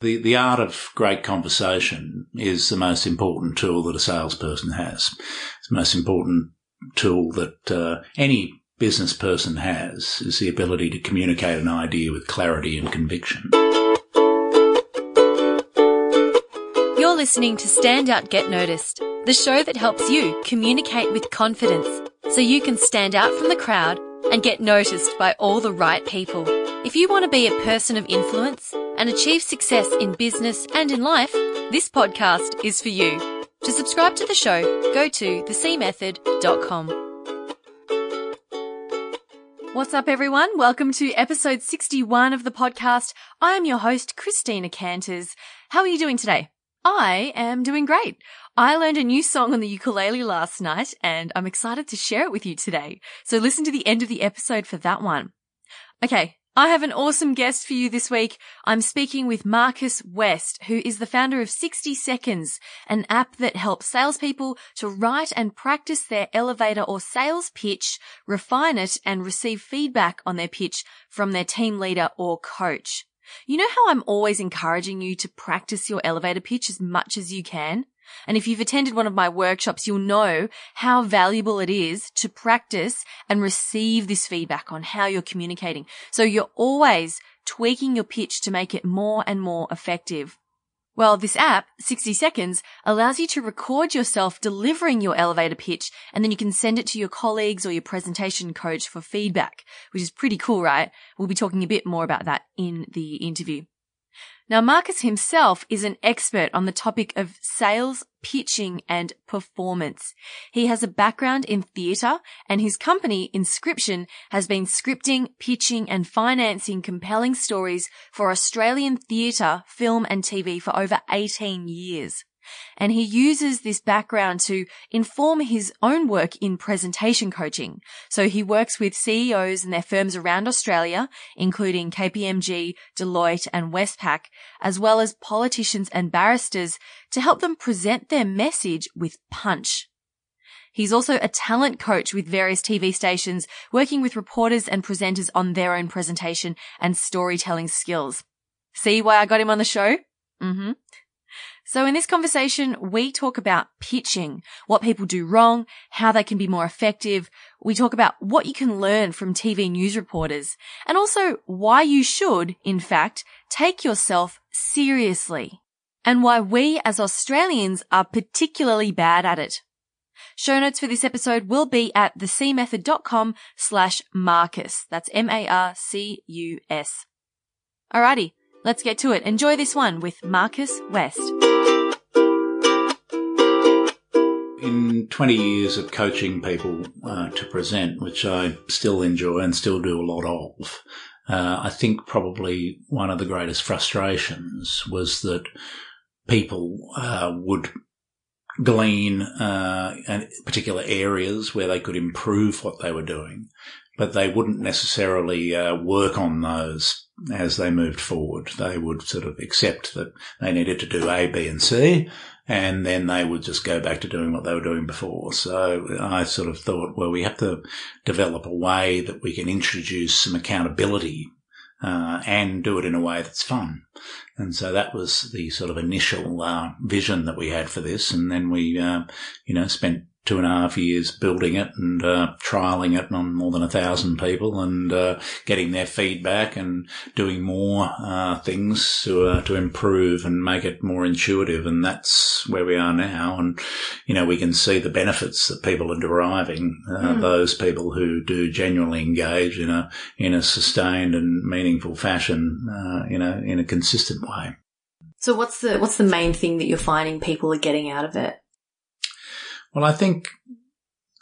The, the art of great conversation is the most important tool that a salesperson has. It's the most important tool that uh, any business person has is the ability to communicate an idea with clarity and conviction. You're listening to Stand Out Get Noticed, the show that helps you communicate with confidence so you can stand out from the crowd and get noticed by all the right people. If you want to be a person of influence and achieve success in business and in life, this podcast is for you. To subscribe to the show, go to thecmethod.com. What's up, everyone? Welcome to episode 61 of the podcast. I am your host, Christina Canters. How are you doing today? I am doing great. I learned a new song on the ukulele last night and I'm excited to share it with you today. So listen to the end of the episode for that one. Okay. I have an awesome guest for you this week. I'm speaking with Marcus West, who is the founder of 60 Seconds, an app that helps salespeople to write and practice their elevator or sales pitch, refine it, and receive feedback on their pitch from their team leader or coach. You know how I'm always encouraging you to practice your elevator pitch as much as you can? And if you've attended one of my workshops, you'll know how valuable it is to practice and receive this feedback on how you're communicating. So you're always tweaking your pitch to make it more and more effective. Well, this app, 60 Seconds, allows you to record yourself delivering your elevator pitch and then you can send it to your colleagues or your presentation coach for feedback, which is pretty cool, right? We'll be talking a bit more about that in the interview. Now, Marcus himself is an expert on the topic of sales, pitching, and performance. He has a background in theatre and his company, Inscription, has been scripting, pitching, and financing compelling stories for Australian theatre, film, and TV for over 18 years and he uses this background to inform his own work in presentation coaching. So he works with CEOs and their firms around Australia, including KPMG, Deloitte and Westpac, as well as politicians and barristers to help them present their message with punch. He's also a talent coach with various TV stations, working with reporters and presenters on their own presentation and storytelling skills. See why I got him on the show? Mm-hmm. So in this conversation, we talk about pitching, what people do wrong, how they can be more effective. We talk about what you can learn from TV news reporters and also why you should, in fact, take yourself seriously and why we as Australians are particularly bad at it. Show notes for this episode will be at thecmethod.com slash Marcus. That's M-A-R-C-U-S. Alrighty, let's get to it. Enjoy this one with Marcus West. in 20 years of coaching people uh, to present, which I still enjoy and still do a lot of, uh, I think probably one of the greatest frustrations was that people uh, would glean uh, particular areas where they could improve what they were doing, but they wouldn't necessarily uh, work on those as they moved forward. They would sort of accept that they needed to do A, B, and C, and then they would just go back to doing what they were doing before. So I sort of thought, well, we have to develop a way that we can introduce some accountability uh, and do it in a way that's fun. And so that was the sort of initial uh, vision that we had for this. And then we, uh, you know, spent two and a half years building it and uh, trialing it on more than a thousand people and uh, getting their feedback and doing more uh, things to uh, to improve and make it more intuitive. And that's where we are now. And you know, we can see the benefits that people are deriving. Mm. Those people who do genuinely engage in a in a sustained and meaningful fashion, uh, you know, in a consistent way. So, what's the what's the main thing that you're finding people are getting out of it? Well, I think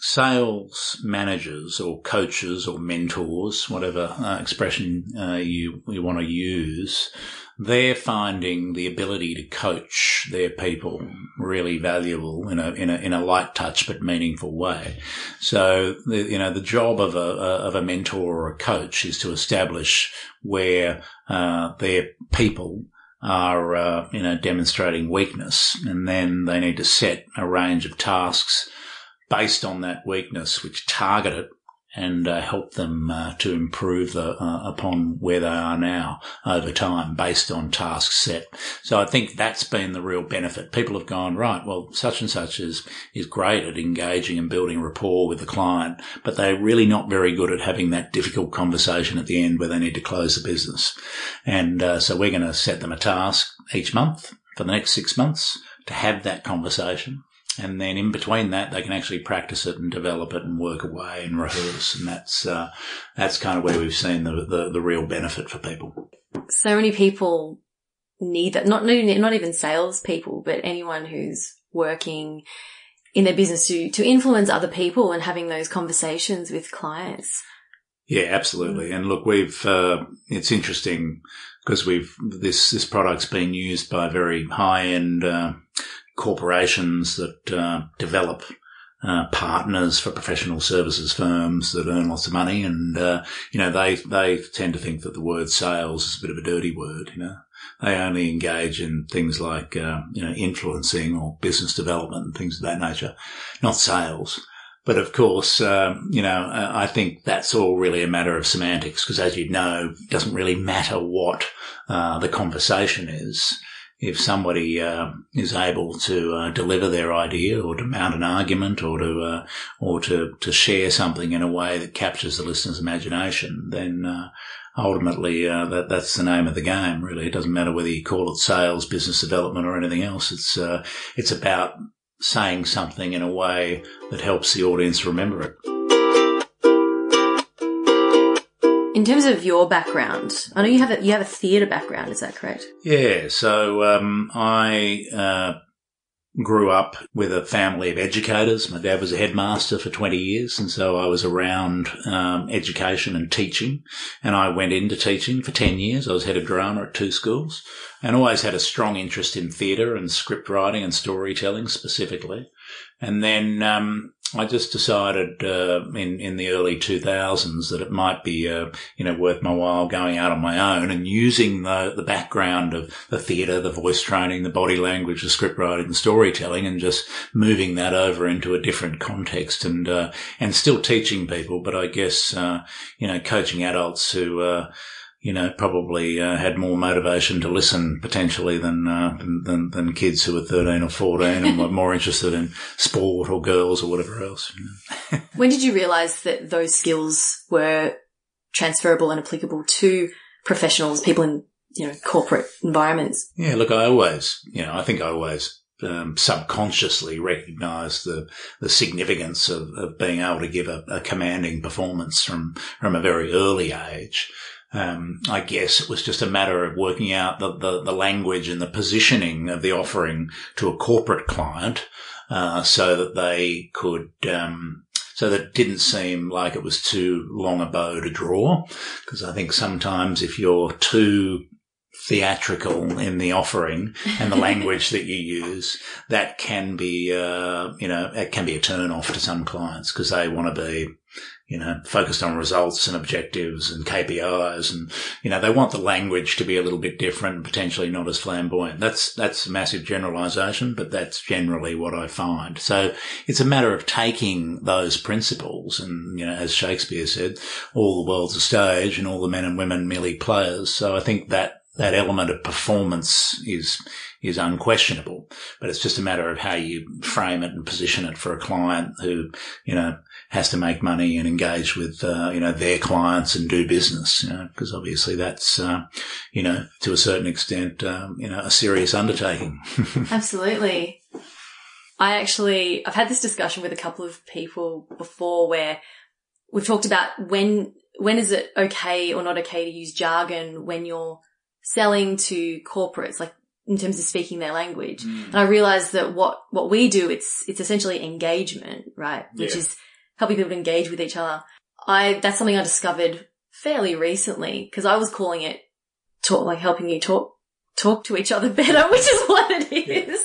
sales managers or coaches or mentors, whatever uh, expression uh, you, you want to use, they're finding the ability to coach their people really valuable in a in a in a light touch but meaningful way. So the, you know the job of a, of a mentor or a coach is to establish where uh, their people are, uh, you know, demonstrating weakness. And then they need to set a range of tasks based on that weakness, which target it and uh, help them uh, to improve the, uh, upon where they are now over time based on tasks set. So I think that's been the real benefit. People have gone, right, well, such and such is, is great at engaging and building rapport with the client, but they're really not very good at having that difficult conversation at the end where they need to close the business. And uh, so we're going to set them a task each month for the next six months to have that conversation and then in between that, they can actually practice it and develop it and work away and rehearse. And that's uh, that's kind of where we've seen the, the, the real benefit for people. So many people need that. Not not even sales people, but anyone who's working in their business to to influence other people and having those conversations with clients. Yeah, absolutely. And look, we've uh, it's interesting because we've this this product's been used by very high end. Uh, corporations that uh, develop uh, partners for professional services firms that earn lots of money, and uh, you know they they tend to think that the word sales is a bit of a dirty word. You know, they only engage in things like uh, you know influencing or business development and things of that nature, not sales. But of course, um, you know, uh, I think that's all really a matter of semantics because, as you know, it doesn't really matter what uh, the conversation is if somebody uh, is able to uh, deliver their idea or to mount an argument or to uh, or to, to share something in a way that captures the listener's imagination, then uh, ultimately uh, that that's the name of the game. Really, it doesn't matter whether you call it sales, business development, or anything else. It's uh, it's about saying something in a way that helps the audience remember it. In terms of your background, I know you have a you have a theatre background. Is that correct? Yeah. So um, I uh, grew up with a family of educators. My dad was a headmaster for 20 years. And so I was around um, education and teaching. And I went into teaching for 10 years. I was head of drama at two schools and always had a strong interest in theatre and script writing and storytelling specifically. And then um, I just decided uh, in in the early 2000s that it might be uh, you know worth my while going out on my own and using the the background of the theatre, the voice training, the body language, the script writing, the storytelling, and just moving that over into a different context and uh, and still teaching people, but I guess uh, you know coaching adults who uh, you know, probably uh, had more motivation to listen potentially than, uh, than, than kids who were thirteen or fourteen and were more interested in sport or girls or whatever else. You know. when did you realise that those skills were transferable and applicable to professionals, people in you know corporate environments? Yeah, look, I always, you know, I think I always um, subconsciously recognise the the significance of, of being able to give a, a, commanding performance from from a very early age. Um, I guess it was just a matter of working out the, the, the, language and the positioning of the offering to a corporate client, uh, so that they could, um, so that it didn't seem like it was too long a bow to draw. Because I think sometimes if you're too theatrical in the offering and the language that you use, that can be, uh, you know, it can be a turn off to some clients because they want to be, you know, focused on results and objectives and KPIs. And, you know, they want the language to be a little bit different and potentially not as flamboyant. That's, that's a massive generalization, but that's generally what I find. So it's a matter of taking those principles and, you know, as Shakespeare said, all the world's a stage and all the men and women merely players. So I think that that element of performance is is unquestionable, but it's just a matter of how you frame it and position it for a client who, you know, has to make money and engage with, uh, you know, their clients and do business, you know, because obviously that's, uh, you know, to a certain extent, um, you know, a serious undertaking. Absolutely. I actually, I've had this discussion with a couple of people before where we've talked about when, when is it okay or not okay to use jargon when you're selling to corporates, like in terms of speaking their language. Mm. And I realized that what, what we do, it's, it's essentially engagement, right? Which yeah. is helping people to engage with each other. I, that's something I discovered fairly recently because I was calling it talk, like helping you talk, talk to each other better, which is what it is. Yeah.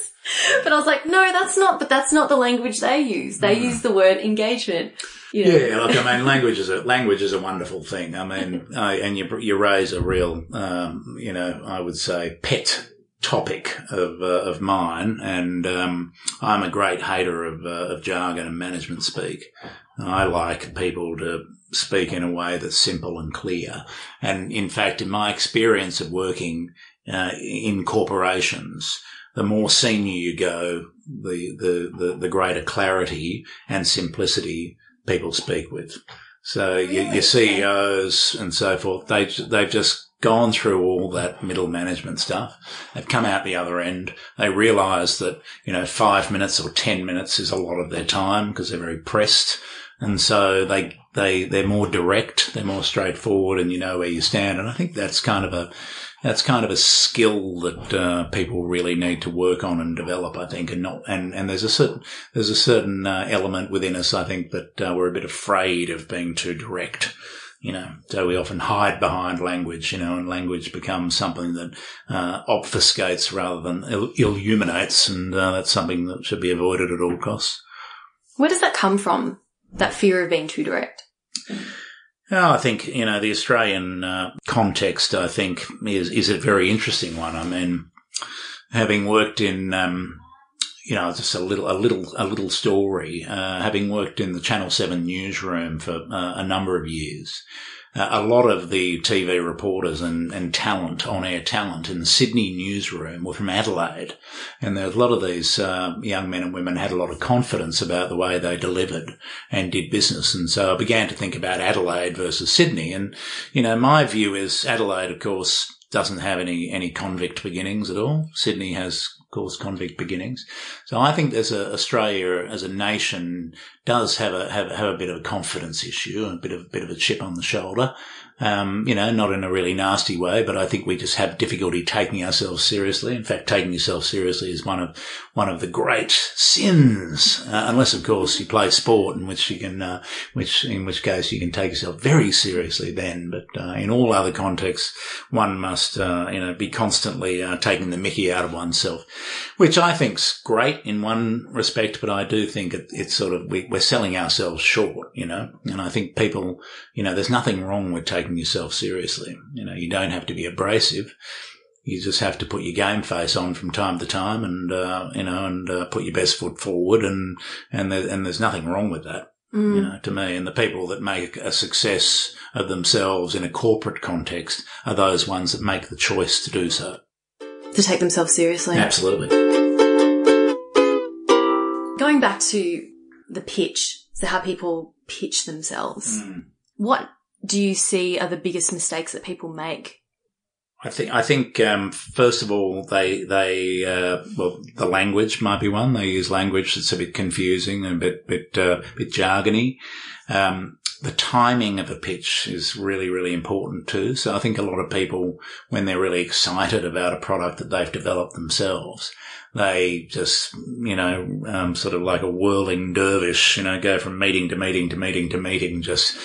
But I was like, no, that's not, but that's not the language they use. They mm. use the word engagement. You know. Yeah, look, I mean, language is a language is a wonderful thing. I mean, I, and you you raise a real, um, you know, I would say pet topic of uh, of mine, and um, I'm a great hater of uh, of jargon and management speak. I like people to speak in a way that's simple and clear. And in fact, in my experience of working uh, in corporations, the more senior you go, the, the, the, the, greater clarity and simplicity people speak with. So your, your CEOs and so forth, they, they've just gone through all that middle management stuff. They've come out the other end. They realize that, you know, five minutes or 10 minutes is a lot of their time because they're very pressed. And so they, they, they're more direct, they're more straightforward and you know where you stand. And I think that's kind of a, that's kind of a skill that uh, people really need to work on and develop. I think, and not and and there's a certain there's a certain uh, element within us. I think that uh, we're a bit afraid of being too direct. You know, so we often hide behind language. You know, and language becomes something that uh, obfuscates rather than illuminates, and uh, that's something that should be avoided at all costs. Where does that come from? That fear of being too direct. Oh, I think you know the Australian uh, context. I think is is a very interesting one. I mean, having worked in, um, you know, just a little a little a little story. Uh, having worked in the Channel Seven newsroom for uh, a number of years, a lot of the TV reporters and, and talent, on air talent in the Sydney newsroom were from Adelaide. And there was a lot of these uh, young men and women had a lot of confidence about the way they delivered and did business. And so I began to think about Adelaide versus Sydney. And, you know, my view is Adelaide, of course, doesn't have any, any convict beginnings at all. Sydney has course, convict beginnings. So I think there's a Australia as a nation does have a have, have a bit of a confidence issue, a bit of a bit of a chip on the shoulder. Um, you know, not in a really nasty way, but I think we just have difficulty taking ourselves seriously. In fact, taking yourself seriously is one of one of the great sins, uh, unless of course you play sport, in which you can, uh, which in which case you can take yourself very seriously. Then, but uh, in all other contexts, one must, uh, you know, be constantly uh, taking the Mickey out of oneself, which I think's great in one respect, but I do think it, it's sort of we, we're selling ourselves short, you know, and I think people, you know, there's nothing wrong with taking taking yourself seriously. You know, you don't have to be abrasive. You just have to put your game face on from time to time, and uh, you know, and uh, put your best foot forward, and and there, and there's nothing wrong with that. Mm. You know, to me, and the people that make a success of themselves in a corporate context are those ones that make the choice to do so. To take themselves seriously. Absolutely. Going back to the pitch, so how people pitch themselves. Mm. What do you see are the biggest mistakes that people make? I think I think um, first of all they they uh, well the language might be one. They use language that's a bit confusing and a bit bit uh, bit jargony. Um, the timing of a pitch is really, really important too. So I think a lot of people, when they're really excited about a product that they've developed themselves, they just, you know, um, sort of like a whirling dervish, you know, go from meeting to meeting to meeting to meeting, just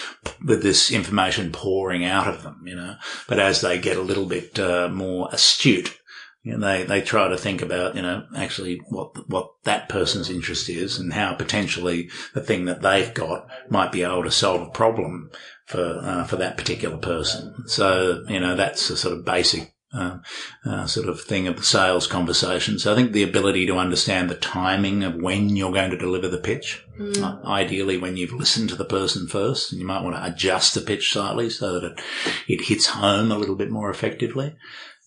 with this information pouring out of them, you know. But as they get a little bit uh, more astute, you know, they, they try to think about, you know, actually what, what that person's interest is and how potentially the thing that they've got might be able to solve a problem for, uh, for that particular person. So, you know, that's a sort of basic uh, uh, sort of thing of the sales conversation. So I think the ability to understand the timing of when you're going to deliver the pitch, mm. uh, ideally when you've listened to the person first, and you might want to adjust the pitch slightly so that it, it hits home a little bit more effectively.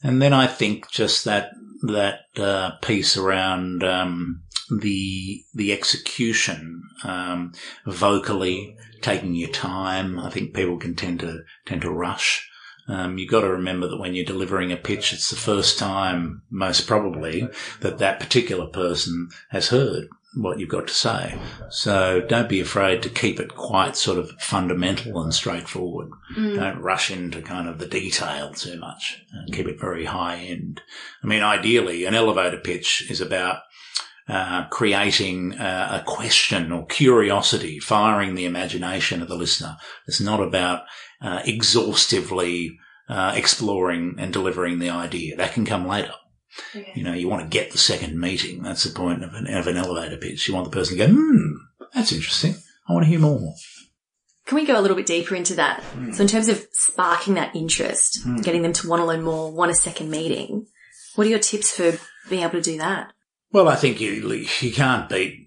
And then I think just that that uh, piece around um, the the execution, um, vocally taking your time. I think people can tend to tend to rush. Um, you've got to remember that when you're delivering a pitch, it's the first time, most probably, that that particular person has heard what you've got to say. So don't be afraid to keep it quite sort of fundamental and straightforward. Mm. Don't rush into kind of the detail too much and keep it very high end. I mean, ideally, an elevator pitch is about uh, creating uh, a question or curiosity, firing the imagination of the listener. It's not about uh, exhaustively uh, exploring and delivering the idea. That can come later. Okay. You know, you want to get the second meeting. That's the point of an, of an elevator pitch. You want the person to go, hmm, that's interesting. I want to hear more. Can we go a little bit deeper into that? Mm. So in terms of sparking that interest, mm. getting them to want to learn more, want a second meeting, What are your tips for being able to do that? Well, I think you you can't beat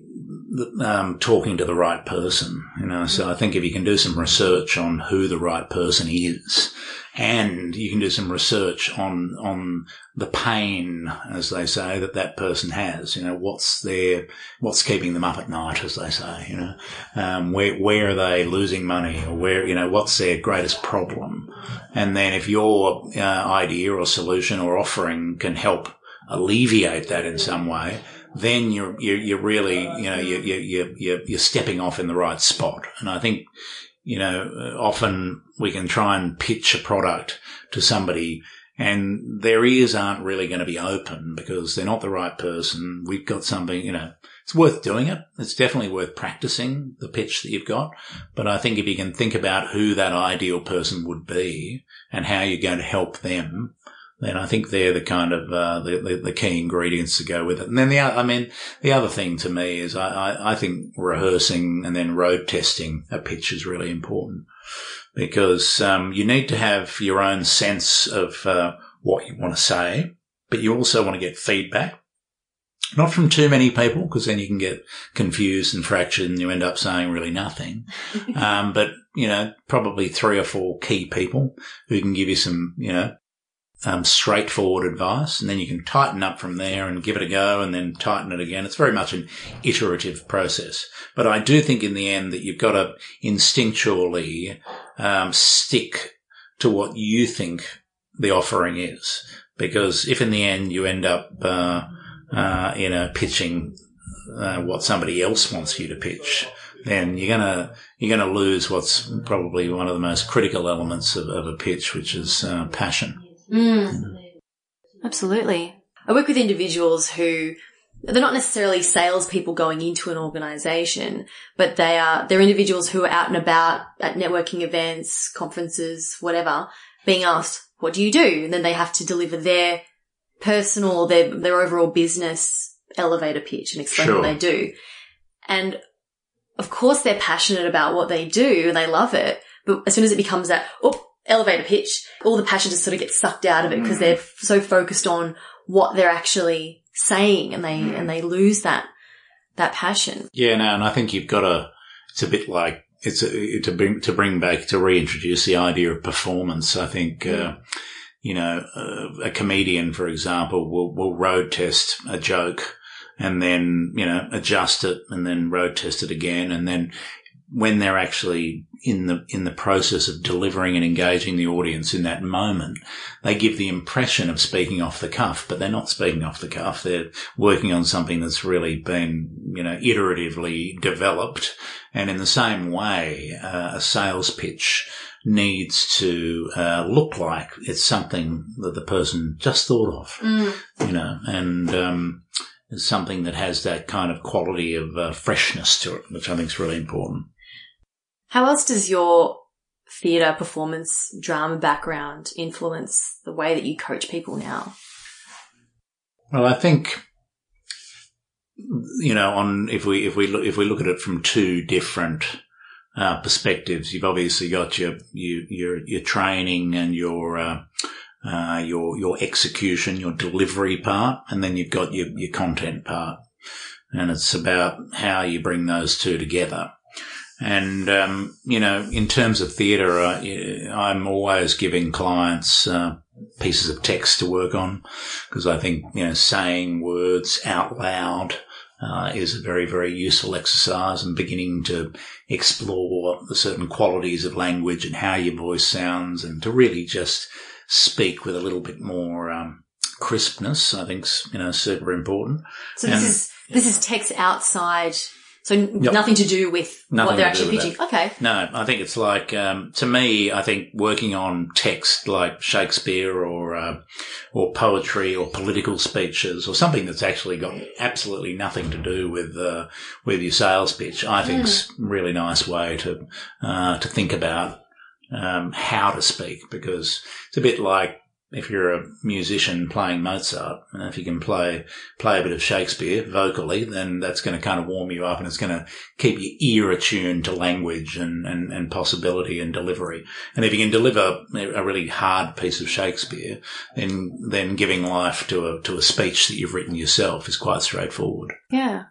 um, talking to the right person. You know, so I think if you can do some research on who the right person is, and you can do some research on on the pain, as they say, that that person has. You know, what's their what's keeping them up at night, as they say. You know, um, where where are they losing money, or where you know what's their greatest problem, and then if your uh, idea or solution or offering can help alleviate that in some way, then you're, you're, you're really, you know, you're, you're, you're, you're stepping off in the right spot. And I think, you know, uh, often we can try and pitch a product to somebody and their ears aren't really going to be open because they're not the right person. We've got something, you know, it's worth doing it. It's definitely worth practicing the pitch that you've got. But I think if you can think about who that ideal person would be and how you're going to help them, then I think they're the kind of uh, the, the, the, key ingredients to go with it. And then the I mean the other thing to me is I, I, I think rehearsing and then road testing a pitch is really important because um, you need to have your own sense of uh, what you want to say, but you also want to get feedback. Not from too many people, because then you can get confused and fractured and you end up saying really nothing. um, but, you know, probably three or four key people who can give you some, you know, um, straightforward advice, and then you can tighten up from there and give it a go, and then tighten it again. It's very much an iterative process. But I do think in the end that you've got to instinctually um, stick to what you think the offering is, because if in the end you end up, uh, uh, you know, pitching uh, what somebody else wants you to pitch, then you're gonna you're gonna lose what's probably one of the most critical elements of, of a pitch, which is uh, passion. Mm. Absolutely. I work with individuals who they're not necessarily salespeople going into an organization, but they are, they're individuals who are out and about at networking events, conferences, whatever, being asked, what do you do? And then they have to deliver their personal, their, their overall business elevator pitch and explain sure. what they do. And of course they're passionate about what they do and they love it. But as soon as it becomes that, oh, elevator pitch, all the passion just sort of gets sucked out of it because mm. they're so focused on what they're actually saying and they, mm. and they lose that, that passion. Yeah, no, and I think you've got to, it's a bit like, it's a, to bring, to bring back, to reintroduce the idea of performance. I think, uh, you know, uh, a comedian, for example, will, will road test a joke and then, you know, adjust it and then road test it again. And then when they're actually in the in the process of delivering and engaging the audience in that moment, they give the impression of speaking off the cuff, but they're not speaking off the cuff. They're working on something that's really been, you know, iteratively developed. And in the same way, uh, a sales pitch needs to uh, look like it's something that the person just thought of, mm. you know, and um, it's something that has that kind of quality of uh, freshness to it, which I think is really important. How else does your theatre, performance, drama background influence the way that you coach people now? Well, I think you know, on if we if we look if we look at it from two different uh, perspectives, you've obviously got your your your, your training and your uh, uh, your your execution, your delivery part, and then you've got your your content part, and it's about how you bring those two together. And, um, you know, in terms of theatre, uh, I'm always giving clients uh, pieces of text to work on because I think, you know, saying words out loud uh, is a very, very useful exercise and beginning to explore the certain qualities of language and how your voice sounds and to really just speak with a little bit more um, crispness, I think's, you know, super important. So this and, is, this is text outside so yep. nothing to do with nothing what they're actually pitching. Okay. No, I think it's like um, to me. I think working on text like Shakespeare or uh, or poetry or political speeches or something that's actually got absolutely nothing to do with uh, with your sales pitch. I think mm. really nice way to uh, to think about um, how to speak because it's a bit like if you're a musician playing Mozart, and if you can play play a bit of Shakespeare vocally, then that's going to kind of warm you up, and it's going to keep your ear attuned to language and, and, and possibility and delivery. And if you can deliver a really hard piece of Shakespeare, then then giving life to a to a speech that you've written yourself is quite straightforward. Yeah.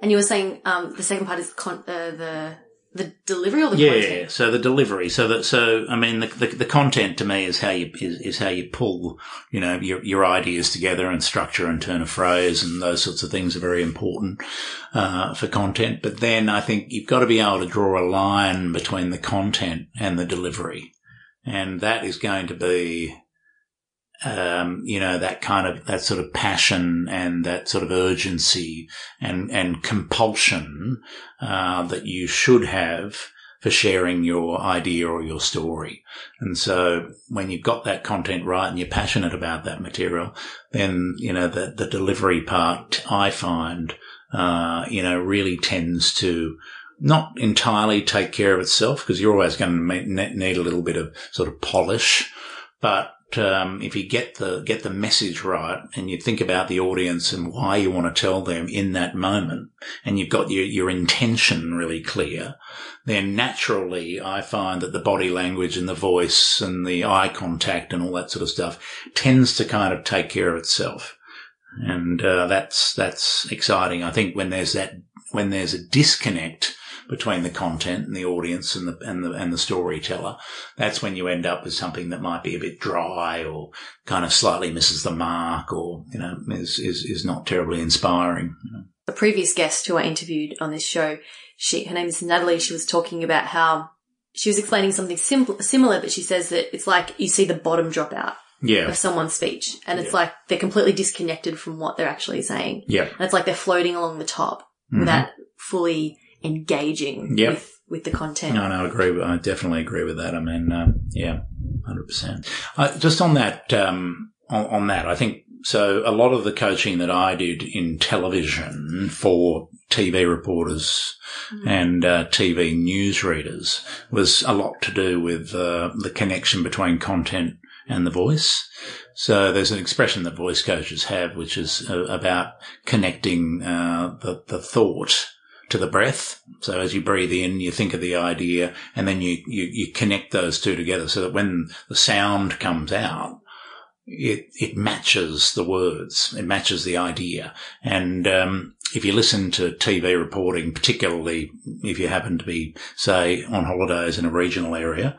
And you were saying um, the second part is con- uh, the the delivery or the yeah, content? so the delivery. So that so I mean the, the the content to me is how you is, is how you pull you know your your ideas together and structure and turn a phrase and those sorts of things are very important uh, for content. But then I think you've got to be able to draw a line between the content and the delivery, and that is going to be um, you know, that kind of, that sort of passion and that sort of urgency and, and compulsion, uh, that you should have for sharing your idea or your story. And so when you've got that content right and you're passionate about that material, then, you know, the, the delivery part I find, uh, you know, really tends to, not entirely take care of itself because you're always going to need a little bit of sort of polish, but um, if you get the get the message right and you think about the audience and why you want to tell them in that moment, and you've got your your intention really clear, then naturally I find that the body language and the voice and the eye contact and all that sort of stuff tends to kind of take care of itself, and uh, that's that's exciting. I think when there's that when there's a disconnect between the content and the audience and the and the and the storyteller, that's when you end up with something that might be a bit dry or kind of slightly misses the mark or you know is is, is not terribly inspiring. You know. The previous guest who I interviewed on this show, she her name is Natalie. She was talking about how she was explaining something simple, similar, but she says that it's like you see the bottom drop out Yeah, of someone's speech, and it's Yeah. like they're completely disconnected from what they're actually saying. yeah, And it's like they're floating along the top Mhm. without fully engaging Yep. with, with the content. No, no, I agree. I definitely agree with that. I mean, um, yeah, hundred percent. Just on that, um, on, on that, I think so. A lot of the coaching that I did in television for TV reporters and uh, TV news readers was a lot to do with uh, the connection between content and the voice. So there's an expression that voice coaches have, which is uh, about connecting uh, the the thought to the breath. So as you breathe in, you think of the idea and then you, you, you connect those two together so that when the sound comes out, it, it matches the words. It matches the idea. And, um, if you listen to TV reporting, particularly if you happen to be, say, on holidays in a regional area,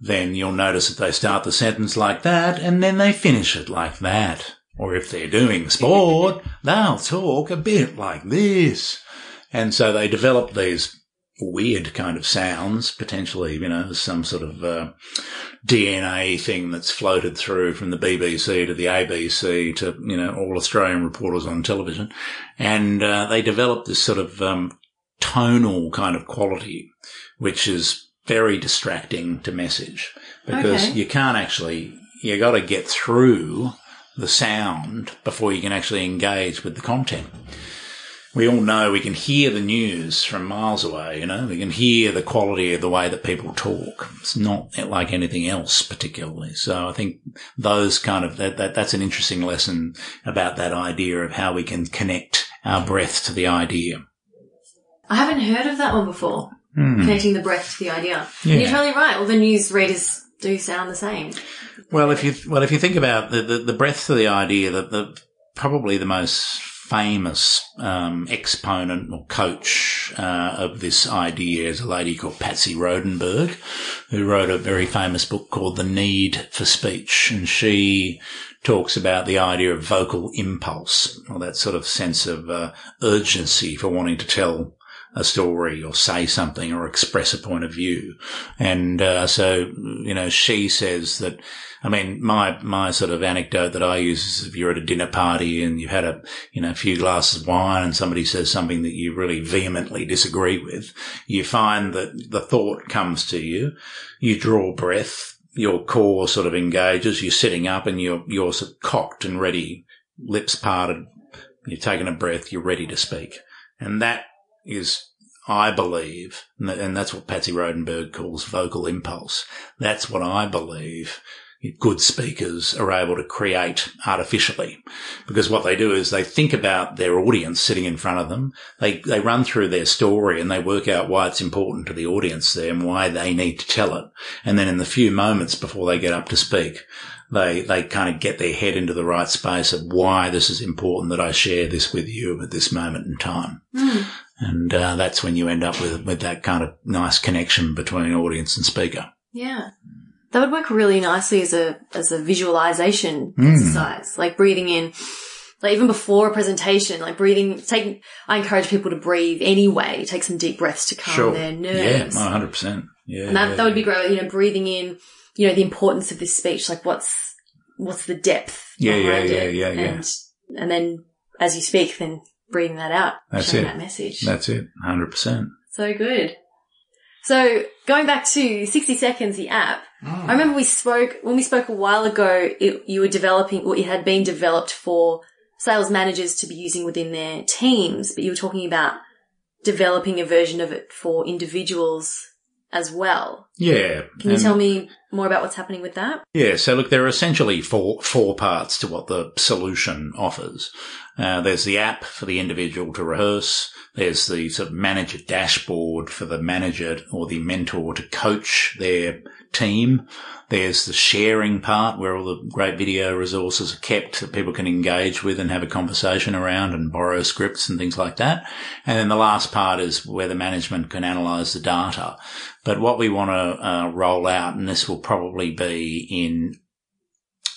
then you'll notice that they start the sentence like that and then they finish it like that. Or if they're doing sport, they'll talk a bit like this. And so they developed these weird kind of sounds, potentially, you know, some sort of uh, DNA thing that's floated through from the BBC to the ABC to, you know, all Australian reporters on television. And uh, they developed this sort of um, tonal kind of quality, which is very distracting to message because Okay. you can't actually, you got to get through the sound before you can actually engage with the content we all know we can hear the news from miles away, you know, we can hear the quality of the way that people talk. It's not like anything else particularly. So I think those kind of, that, that that's an interesting lesson about that idea of how we can connect our breath to the idea. I haven't heard of that one before. Hmm. Connecting the breath to the idea. And you're totally right. All the news readers do sound the same. Well, if you, well, if you think about the, the, the breadth to the idea that the, probably the most famous um, exponent or coach uh, of this idea is a lady called Patsy Rodenburg, who wrote a very famous book called The Need for Speech. And she talks about the idea of vocal impulse, or that sort of sense of uh, urgency for wanting to tell a story or say something or express a point of view. And uh, so, you know, she says that I mean, my, my sort of anecdote that I use is if you're at a dinner party and you've had a, you know, a few glasses of wine and somebody says something that you really vehemently disagree with, you find that the thought comes to you, you draw breath, your core sort of engages, you're sitting up and you're, you're sort of cocked and ready, lips parted, you're taking a breath, you're ready to speak. And that is, I believe, and that's what Patsy Rodenburg calls vocal impulse. That's what I believe good speakers are able to create artificially. Because what they do is they think about their audience sitting in front of them. They, they run through their story and they work out why it's important to the audience there and why they need to tell it. And then in the few moments before they get up to speak, they, they kind of get their head into the right space of why this is important that I share this with you at this moment in time. Mm. And, uh, that's when you end up with, with that kind of nice connection between audience and speaker. Yeah. That would work really nicely as a as a visualization Mm. exercise, like breathing in, like even before a presentation, like breathing. Taking, I encourage people to breathe anyway. Take some deep breaths to calm their nerves. Yeah, 100%. Yeah. and that yeah, that would be great. You know, breathing in, you know, the importance of this speech, like what's what's the depth Yeah, yeah, behind yeah, it, yeah, yeah. and and then as you speak, then breathing that out, That's it. that message. That's it. 100%. So good. So going back to 60 seconds, the app, I mm. remember we spoke, when we spoke a while ago, it, you were developing, or it had been developed for sales managers to be using within their teams, but you were talking about developing a version of it for individuals as well. Yeah. Can you tell me more about what's happening with that? Yeah, so look, there are essentially four four parts to what the solution offers. Uh, there's the app for the individual to rehearse. There's the sort of manager dashboard for the manager or the mentor to coach their team. There's the sharing part where all the great video resources are kept that people can engage with and have a conversation around and borrow scripts and things like that. And then the last part is where the management can analyze the data. But what we want to uh, roll out, and this will probably be in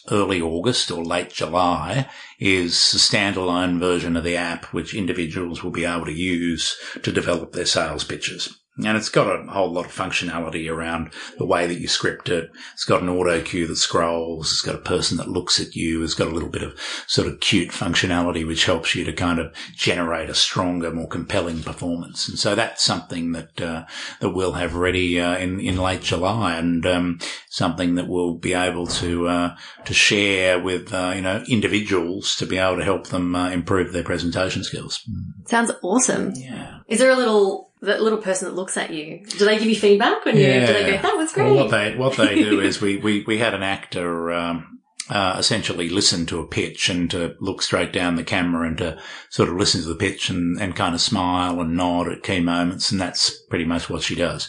early August or late July, is a standalone version of the app which individuals will be able to use to develop their sales pitches. And it's got a whole lot of functionality around the way that you script it. It's got an auto cue that scrolls. It's got a person that looks at you. It's got a little bit of sort of cute functionality which helps you to kind of generate a stronger, more compelling performance. And so that's something that uh, that we'll have ready uh, in in late July, and um, something that we'll be able to uh, to share with uh, you know individuals to be able to help them uh, improve their presentation skills. Sounds awesome. Yeah. Is there a little, that little person that looks at you? Do they give you feedback when you, do they go, that was great? Well, what they what they do is we we we had an actor. Um, uh, essentially listen to a pitch and to look straight down the camera and to sort of listen to the pitch and, and kind of smile and nod at key moments. And that's pretty much what she does.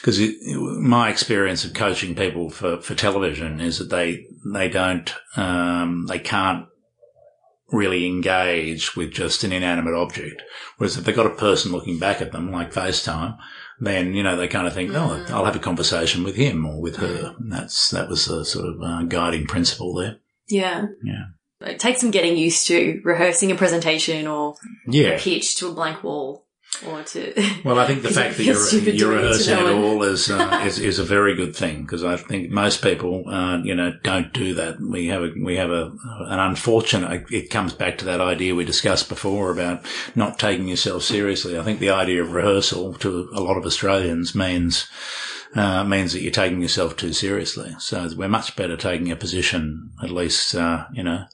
Because my experience of coaching people for, for television is that they, they don't, um, they can't really engage with just an inanimate object. Whereas if they've got a person looking back at them, like FaceTime, then, you know, they kind of think, oh, I'll have a conversation with him or with her. And that's, that was the sort of uh, guiding principle there. yeah. Yeah. It takes some getting used to rehearsing a presentation or Yeah. a pitch to a blank wall or to. Well, I think the fact that you're, you're rehearsing it all is, uh, is is a very good thing because I think most people, uh, you know, don't do that. We have a we have a an unfortunate. It comes back to that idea we discussed before about not taking yourself seriously. I think the idea of rehearsal to a lot of Australians means. Uh, means that you're taking yourself too seriously. So we're much better taking a position, at least, uh, you know,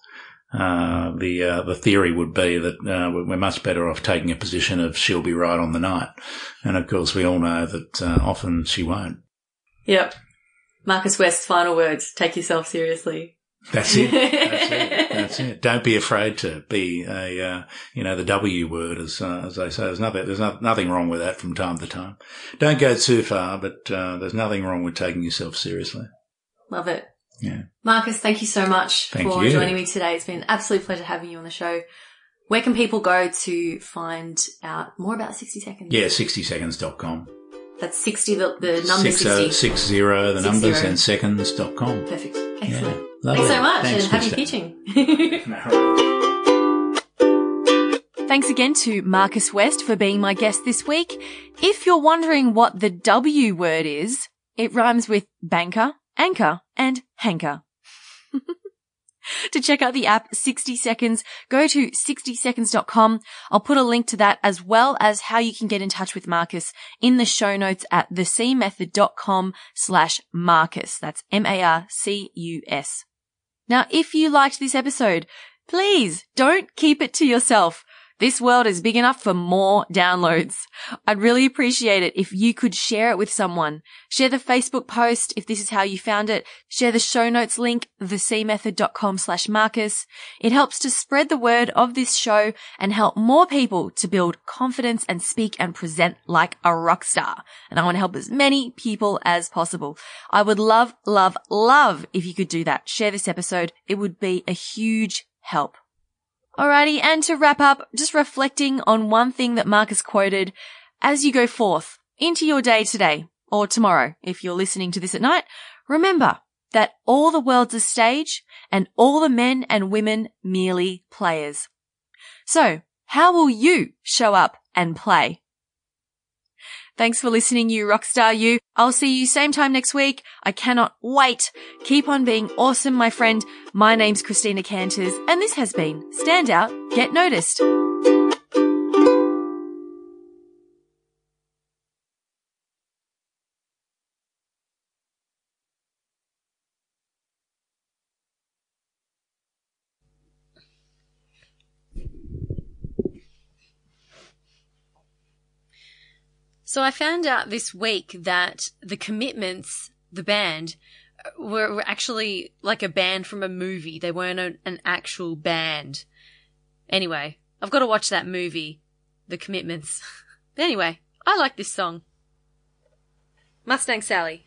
uh, the uh, the theory would be that uh, we're much better off taking a position of she'll be right on the night, and of course we all know that uh, often she won't. yep. Marcus West's final words take yourself seriously. That's it. That's it. That's it. Don't be afraid to be a uh, you know the W word as uh, as they say. There's nothing there's no, nothing wrong with that from time to time. Don't go too far, but uh, there's nothing wrong with taking yourself seriously. Love it. Yeah. Marcus, thank you so much Thank for you. joining me today. It's been an absolute pleasure having you on the show. Where can people go to find out more about 60 Seconds? Yeah, 60seconds.com. That's 60, the, the number Six, uh, 60. the Six numbers, zero. and seconds.com. Perfect. Yeah. Excellent. Lovely. Thanks so much Thanks, and happy pitching. Thanks again to Marcus West for being my guest this week. If you're wondering what the W word is, it rhymes with banker, anchor, and hanker. to check out the app 60 Seconds, go to 60seconds.com. I'll put a link to that as well as how you can get in touch with Marcus in the show notes at thecmethod.com slash Marcus. That's M-A-R-C-U-S. Now, if you liked this episode, please don't keep it to yourself. This world is big enough for more downloads. I'd really appreciate it if you could share it with someone. Share the Facebook post if this is how you found it. Share the show notes link, thecmethod.com slash Marcus. It helps to spread the word of this show and help more people to build confidence and speak and present like a rock star. And I want to help as many people as possible. I would love, love, love if you could do that. Share this episode. It would be a huge help. Alrighty, and to wrap up, just reflecting on one thing that Marcus quoted as you go forth into your day today, or tomorrow, if you're listening to this at night, remember that all the world's a stage and all the men and women merely players. So, how will you show up and play? Thanks for listening, you rockstar you. I'll see you same time next week. I cannot wait. Keep on being awesome, my friend. My name's Christina Canters, and this has been Stand Out, Get Noticed. So I found out this week that the Commitments, the band, were, were actually like a band from a movie. They weren't a, an actual band. Anyway, I've got to watch that movie, The Commitments. anyway, I like this song. Mustang Sally.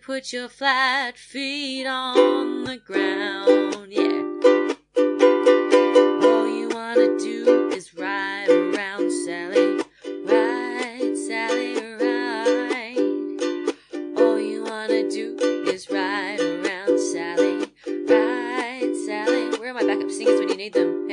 Put your flat feet on the ground. Yeah. All you wanna do is ride around, Sally. Ride, Sally, ride. All you wanna do is ride around, Sally. Ride, Sally. Where are my backup singers when you need them?